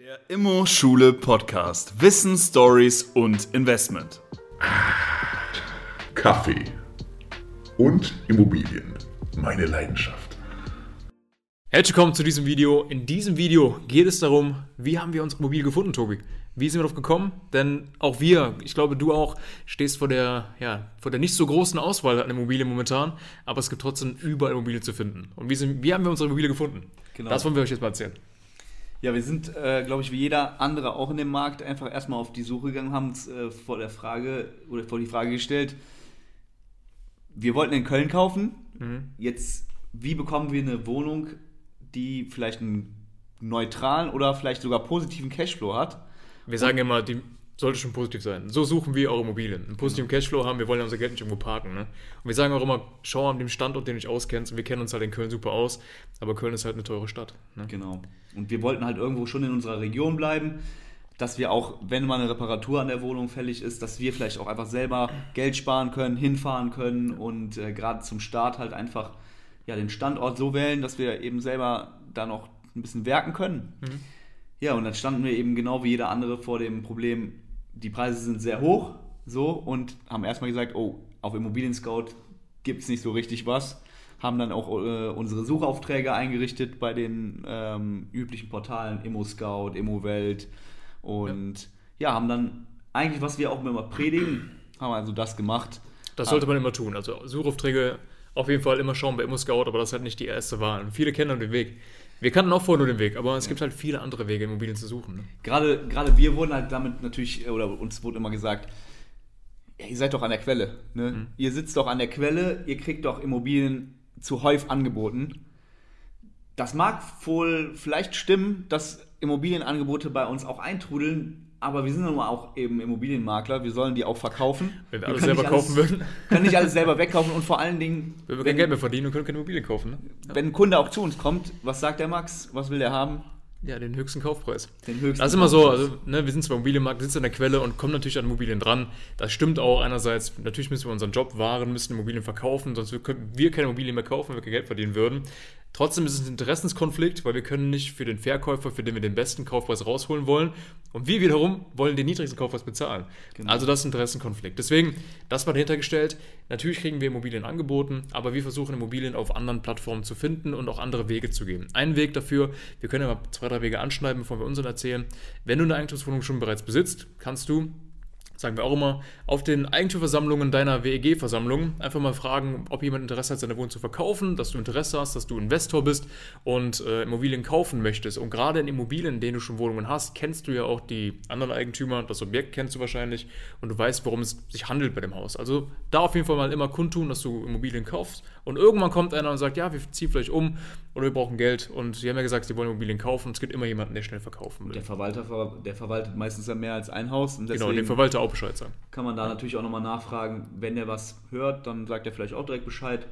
Der Immo-Schule Podcast. Wissen, Stories und Investment. Kaffee und Immobilien. Meine Leidenschaft. Herzlich willkommen zu diesem Video. In diesem Video geht es darum, wie haben wir unsere Immobilie gefunden, Tobi? Wie sind wir darauf gekommen? Denn auch wir, ich glaube du auch, stehst vor der, ja, vor der nicht so großen Auswahl an Immobilien momentan, aber es gibt trotzdem überall Immobilien zu finden. Und wie, sind, wie haben wir unsere Immobilie gefunden? Genau. Das wollen wir euch jetzt mal erzählen. Ja, wir sind, äh, glaube ich, wie jeder andere auch in dem Markt einfach erstmal auf die Suche gegangen, haben uns äh, vor der Frage oder vor die Frage gestellt, wir wollten in Köln kaufen. Jetzt, wie bekommen wir eine Wohnung, die vielleicht einen neutralen oder vielleicht sogar positiven Cashflow hat? Wir sagen immer, die sollte schon positiv sein. So suchen wir eure Immobilien. Einen positiven Cashflow haben, wir wollen ja unser Geld nicht irgendwo parken. Ne? Und wir sagen auch immer, schau an dem Standort, den du dich auskennst. Und wir kennen uns halt in Köln super aus, aber Köln ist halt eine teure Stadt. Ne? Genau. Und wir wollten halt irgendwo schon in unserer Region bleiben, dass wir auch, wenn mal eine Reparatur an der Wohnung fällig ist, dass wir vielleicht auch einfach selber Geld sparen können, hinfahren können und äh, gerade zum Start halt einfach ja, den Standort so wählen, dass wir eben selber da noch ein bisschen werken können. Ja, und dann standen wir eben genau wie jeder andere vor dem Problem, die Preise sind sehr hoch, so, und haben erstmal gesagt, oh, auf Immobilien Scout gibt es nicht so richtig was. Haben dann auch äh, unsere Suchaufträge eingerichtet bei den ähm, üblichen Portalen, ImmoScout, ImmoWelt und ja. haben dann eigentlich, was wir auch immer predigen, haben also das gemacht. Das sollte man immer tun. Also Suchaufträge auf jeden Fall immer schauen bei ImmoScout, aber das ist halt nicht die erste Wahl. Und viele kennen den Weg. Wir kannten auch vorher nur den Weg, aber es gibt halt viele andere Wege, Immobilien zu suchen. Ne? Gerade, gerade wir wurden halt damit natürlich, oder uns wurde immer gesagt, ja, ihr seid doch an der Quelle. Ne? Mhm. Ihr sitzt doch an der Quelle, ihr kriegt doch Immobilien zu häufig angeboten. Das mag wohl vielleicht stimmen, dass Immobilienangebote bei uns auch eintrudeln, aber wir sind nun mal auch eben Immobilienmakler, wir sollen die auch verkaufen. Wenn wir können alles selber kaufen würden, Können nicht alles selber wegkaufen und vor allen Dingen, wenn wir kein Geld mehr verdienen und können keine Immobilien kaufen. Ne? wenn ein Kunde auch zu uns kommt, was sagt der Max? Was will der haben? Ja, den höchsten Kaufpreis. Den höchsten Das ist immer so, also ne, wir sind zwar im Immobilienmarkt, sitzen an der Quelle und kommen natürlich an Immobilien dran. Das stimmt auch einerseits, natürlich müssen wir unseren Job wahren, müssen Immobilien verkaufen, sonst könnten wir keine Immobilien mehr kaufen, wenn wir kein Geld verdienen würden. Trotzdem ist es ein Interessenskonflikt, weil wir können nicht für den Verkäufer, für den wir den besten Kaufpreis rausholen wollen und wir wiederum wollen den niedrigsten Kaufpreis bezahlen. Genau. Also das ist ein Interessenkonflikt. Deswegen, das war dahinter gestellt. Natürlich kriegen wir Immobilien angeboten, aber wir versuchen Immobilien auf anderen Plattformen zu finden und auch andere Wege zu geben. Ein Weg dafür, wir können ja mal zwei, drei Wege anschneiden, bevor wir unseren erzählen. Wenn du eine Eigentumswohnung schon bereits besitzt, kannst du sagen wir auch immer, auf den Eigentümerversammlungen deiner WEG-Versammlung einfach mal fragen, ob jemand Interesse hat, seine Wohnung zu verkaufen, dass du Interesse hast, dass du Investor bist und äh, Immobilien kaufen möchtest. Und gerade in Immobilien, in denen du schon Wohnungen hast, kennst du ja auch die anderen Eigentümer, das Objekt kennst du wahrscheinlich und du weißt, worum es sich handelt bei dem Haus. Also da auf jeden Fall mal immer kundtun, dass du Immobilien kaufst und irgendwann kommt einer und sagt, ja, wir ziehen vielleicht um oder wir brauchen Geld und sie haben ja gesagt, sie wollen Immobilien kaufen es gibt immer jemanden, der schnell verkaufen will. Der Verwalter, ver- der verwaltet meistens ja mehr als ein Haus und Genau, den Verwalter auch Bescheid sagen. kann man da natürlich auch nochmal nachfragen, wenn der was hört, dann sagt er vielleicht auch direkt Bescheid.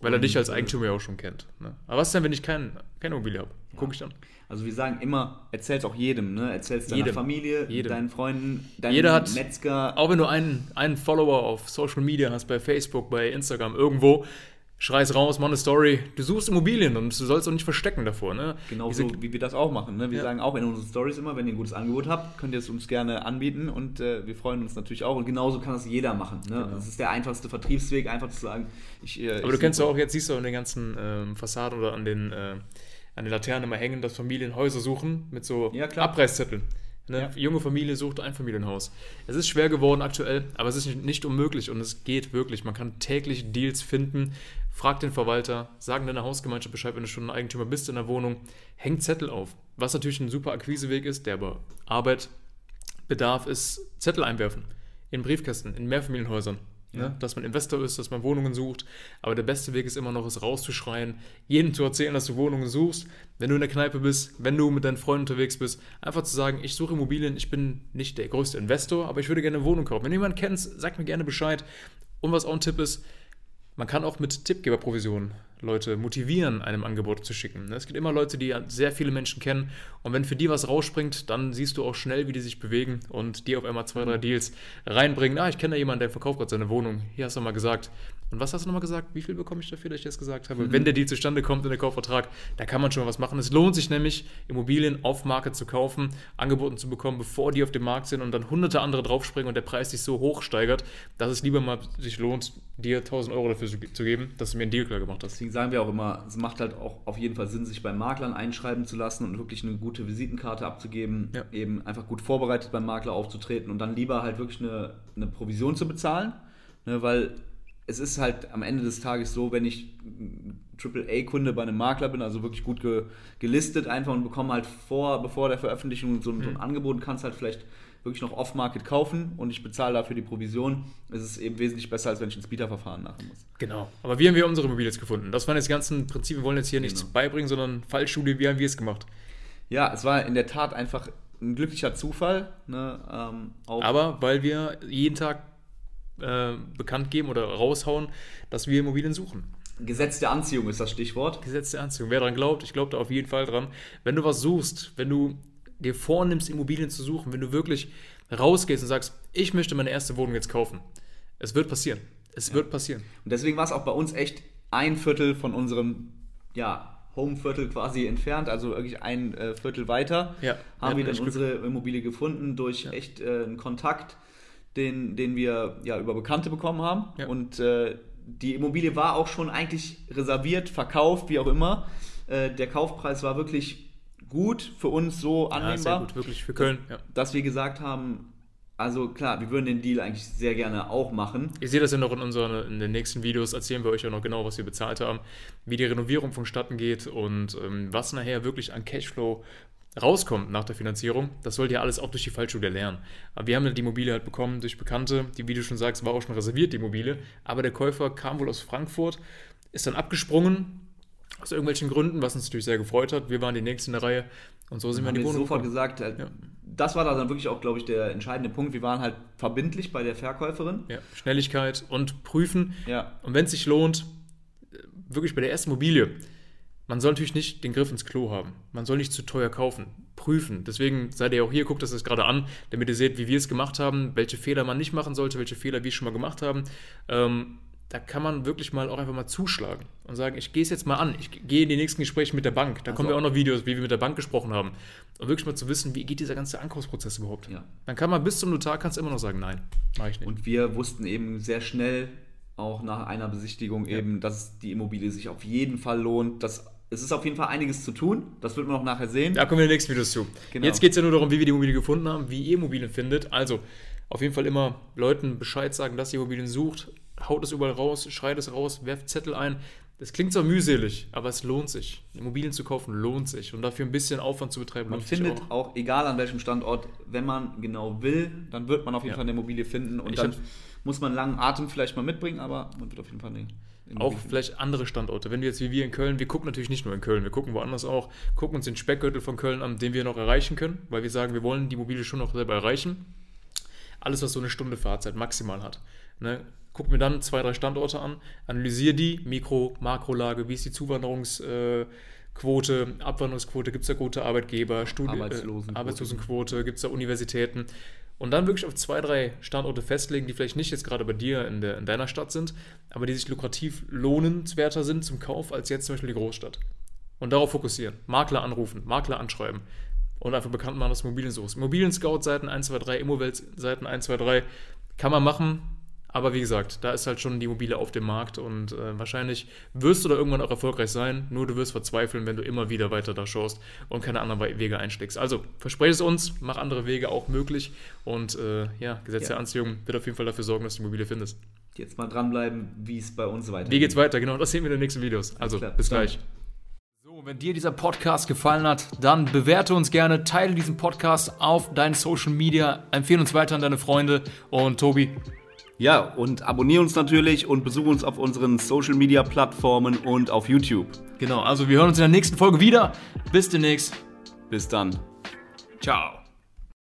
Weil er Und, dich als Eigentümer ja auch schon kennt. Ne? Aber was ist denn, wenn ich kein, keine Immobilie habe? Guck ich dann. Also wir sagen immer, erzähl's auch jedem, ne? Erzähl's deiner Jedem. Familie, Jedem. deinen Freunden, deinem Jeder hat- Metzger. Auch wenn du einen, einen Follower auf Social Media hast, bei Facebook, bei Instagram, irgendwo, schrei's raus, mach eine Story. Du suchst Immobilien und du sollst auch nicht verstecken davor. Ne? Genauso Diese- wie wir das auch machen. Ne? Wir Ja. sagen auch in unseren Stories immer, wenn ihr ein gutes Angebot habt, könnt ihr es uns gerne anbieten und äh, wir freuen uns natürlich auch. Und genauso kann das jeder machen. Ne? Das ist der einfachste Vertriebsweg, einfach zu sagen, ich. Äh, Genau. Aber ich du kennst ja auch, jetzt siehst du an den ganzen ähm, Fassaden oder an den, äh, an den Laternen immer hängen, dass Familien Häuser suchen mit so Ja, klar. Abreißzetteln. Eine Ja. junge Familie sucht ein Familienhaus. Es ist schwer geworden aktuell, aber es ist nicht, unmöglich und es geht wirklich. Man kann täglich Deals finden. Frag den Verwalter, sagen deiner Hausgemeinschaft Bescheid, wenn du schon ein Eigentümer bist in der Wohnung. Häng Zettel auf. Was natürlich ein super Akquiseweg ist, der aber Arbeit bedarf, ist Zettel einwerfen. In Briefkästen, in Mehrfamilienhäusern. Ja. Ne? Dass man Investor ist, dass man Wohnungen sucht. Aber der beste Weg ist immer noch, es rauszuschreien, jedem zu erzählen, dass du Wohnungen suchst. Wenn du in der Kneipe bist, wenn du mit deinen Freunden unterwegs bist, einfach zu sagen, ich suche Immobilien, ich bin nicht der größte Investor, aber ich würde gerne eine Wohnung kaufen. Wenn du jemanden kennst, sag mir gerne Bescheid. Und was auch ein Tipp ist, man kann auch mit Tippgeberprovisionen Leute motivieren, einem Angebot zu schicken. Es gibt immer Leute, die sehr viele Menschen kennen und wenn für die was rausspringt, dann siehst du auch schnell, wie die sich bewegen und die auf einmal zwei, drei Deals reinbringen. Ah, ich kenne da jemanden, der verkauft gerade seine Wohnung. Hier hast du mal gesagt. Und was hast du nochmal gesagt? Wie viel bekomme ich dafür, dass ich das gesagt habe? Mhm. Wenn der Deal zustande kommt in der Kaufvertrag, da kann man schon mal was machen. Es lohnt sich nämlich, Immobilien auf Marke zu kaufen, angeboten zu bekommen, bevor die auf dem Markt sind und dann hunderte andere draufspringen und der Preis sich so hoch steigert, dass es lieber mal sich lohnt, dir 1000 Euro dafür zu geben, dass du mir einen Deal klar gemacht hast. Deswegen sagen wir auch immer, es macht halt auch auf jeden Fall Sinn, sich beim Maklern einschreiben zu lassen und wirklich eine gute Visitenkarte abzugeben, ja. eben einfach gut vorbereitet beim Makler aufzutreten und dann lieber halt wirklich eine, eine Provision zu bezahlen, ne, weil es ist halt am Ende des Tages so, wenn ich AAA-Kunde bei einem Makler bin, also wirklich gut ge gelistet einfach und bekomme halt vor, bevor der Veröffentlichung so, mhm. so ein mhm. Angebot, kannst halt vielleicht wirklich noch off-market kaufen und ich bezahle dafür die Provision, ist es eben wesentlich besser, als wenn ich ins Bieterverfahren machen muss. Genau. Aber wie haben wir unsere Immobilien jetzt gefunden? Das waren jetzt ganzen Prinzipien, wir wollen jetzt hier genau. nichts beibringen, sondern Fallschule, wie haben wir es gemacht? Ja, es war in der Tat einfach ein glücklicher Zufall. Ne, ähm, Aber weil wir jeden Tag äh, bekannt geben oder raushauen, dass wir Immobilien suchen. Gesetz der Anziehung ist das Stichwort. Gesetz der Anziehung. Wer daran glaubt, ich glaube da auf jeden Fall dran. Wenn du was suchst, wenn du dir vornimmst, Immobilien zu suchen, wenn du wirklich rausgehst und sagst, ich möchte meine erste Wohnung jetzt kaufen, es wird passieren. Es ja. wird passieren. Und deswegen war es auch bei uns echt ein Viertel von unserem ja, Home-Viertel quasi entfernt, also wirklich ein äh, Viertel weiter, ja. haben wir dann unsere Immobilie gefunden durch ja. echt äh, einen Kontakt den, den wir ja über Bekannte bekommen haben. Und äh, die Immobilie war auch schon eigentlich reserviert, verkauft, wie auch immer. Äh, der Kaufpreis war wirklich gut für uns so annehmbar. Ja, sehr gut, wirklich für Köln. Ja. Dass wir gesagt haben, also klar, wir würden den Deal eigentlich sehr gerne auch machen. Ihr seht das ja noch in, unseren, in den nächsten Videos, erzählen wir euch ja noch genau, was wir bezahlt haben, wie die Renovierung vonstatten geht und ähm, was nachher wirklich an Cashflow rauskommt nach der Finanzierung, das sollt ihr alles auch durch die Fallschule lernen. Aber wir haben die Immobilie halt bekommen durch Bekannte, die, wie du schon sagst, war auch schon reserviert, die Immobilie. Aber der Käufer kam wohl aus Frankfurt, ist dann abgesprungen, aus irgendwelchen Gründen, was uns natürlich sehr gefreut hat. Wir waren die Nächsten in der Reihe und so sind wir in die Wohnung. sofort gesagt, äh, ja. das war dann wirklich auch, glaube ich, der entscheidende Punkt. Wir waren halt verbindlich bei der Verkäuferin. Ja, Schnelligkeit und prüfen. Ja. Und wenn es sich lohnt, wirklich bei der ersten Immobilie, man soll natürlich nicht den Griff ins Klo haben. Man soll nicht zu teuer kaufen. Prüfen. Deswegen seid ihr auch hier, guckt das jetzt gerade an, damit ihr seht, wie wir es gemacht haben, welche Fehler man nicht machen sollte, welche Fehler wir schon mal gemacht haben. Ähm, da kann man wirklich mal auch einfach mal zuschlagen und sagen, ich gehe es jetzt mal an, ich gehe in die nächsten Gespräche mit der Bank. Da also, kommen ja auch noch Videos, wie wir mit der Bank gesprochen haben. Und wirklich mal zu wissen, wie geht dieser ganze Ankaufsprozess überhaupt. Ja. Dann kann man bis zum Notar kannst immer noch sagen, nein, mache ich nicht. Und wir wussten eben sehr schnell, auch nach einer Besichtigung ja. eben, dass die Immobilie sich auf jeden Fall lohnt, dass es ist auf jeden Fall einiges zu tun. Das wird man auch nachher sehen. Da kommen wir in den nächsten Videos zu. Genau. Jetzt geht es ja nur darum, wie wir die Immobilie gefunden haben, wie ihr Immobilien findet. Also auf jeden Fall immer Leuten Bescheid sagen, dass ihr Immobilien sucht. Haut es überall raus, schreit es raus, werft Zettel ein. Das klingt zwar mühselig, aber es lohnt sich. Immobilien zu kaufen lohnt sich. Und dafür ein bisschen Aufwand zu betreiben. Man findet auch. auch. egal an welchem Standort, wenn man genau will, dann wird man auf jeden ja. Fall eine Immobilie finden. Und ich dann muss man langen Atem vielleicht mal mitbringen, aber man wird auf jeden Fall eine auch vielleicht andere Standorte. Wenn du jetzt wie wir in Köln, wir gucken natürlich nicht nur in Köln, wir gucken woanders auch, gucken uns den Speckgürtel von Köln an, den wir noch erreichen können, weil wir sagen, wir wollen die Mobile schon noch selber erreichen. Alles, was so eine Stunde Fahrzeit maximal hat. Ne? Guck mir dann zwei, drei Standorte an, analysiere die, Mikro-, Makrolage, wie ist die Zuwanderungsquote, äh, Abwanderungsquote, gibt es da gute Arbeitgeber, Studi Arbeitslosenquote, äh, Arbeitslosenquote gibt es da Universitäten und dann wirklich auf zwei, drei Standorte festlegen, die vielleicht nicht jetzt gerade bei dir in, der, in deiner Stadt sind, aber die sich lukrativ lohnenswerter sind zum Kauf als jetzt zum Beispiel die Großstadt. Und darauf fokussieren. Makler anrufen, Makler anschreiben und einfach bekannt machen, dass du Immobilien suchst. Immobilien-Scout-Seiten 1, 2, 3, Immowelt-Seiten 1, 2, 3 kann man machen, aber wie gesagt, da ist halt schon die Immobilie auf dem Markt und äh, wahrscheinlich wirst du da irgendwann auch erfolgreich sein. Nur du wirst verzweifeln, wenn du immer wieder weiter da schaust und keine anderen Wege einschlägst. Also verspreche es uns, mach andere Wege auch möglich und äh, ja, Gesetz ja. der Anziehung wird auf jeden Fall dafür sorgen, dass du die Immobilie findest. Jetzt mal dranbleiben, wie es bei uns weitergeht. Wie geht's weiter? Genau, das sehen wir in den nächsten Videos. Also bis gleich. Wenn dir dieser Podcast gefallen hat, dann bewerte uns gerne, teile diesen Podcast auf deinen Social Media, empfehle uns weiter an deine Freunde und Tobi, ja, und abonniere uns natürlich und besuche uns auf unseren Social Media Plattformen und auf YouTube. Genau, also wir hören uns in der nächsten Folge wieder. Bis demnächst. Bis dann. Ciao.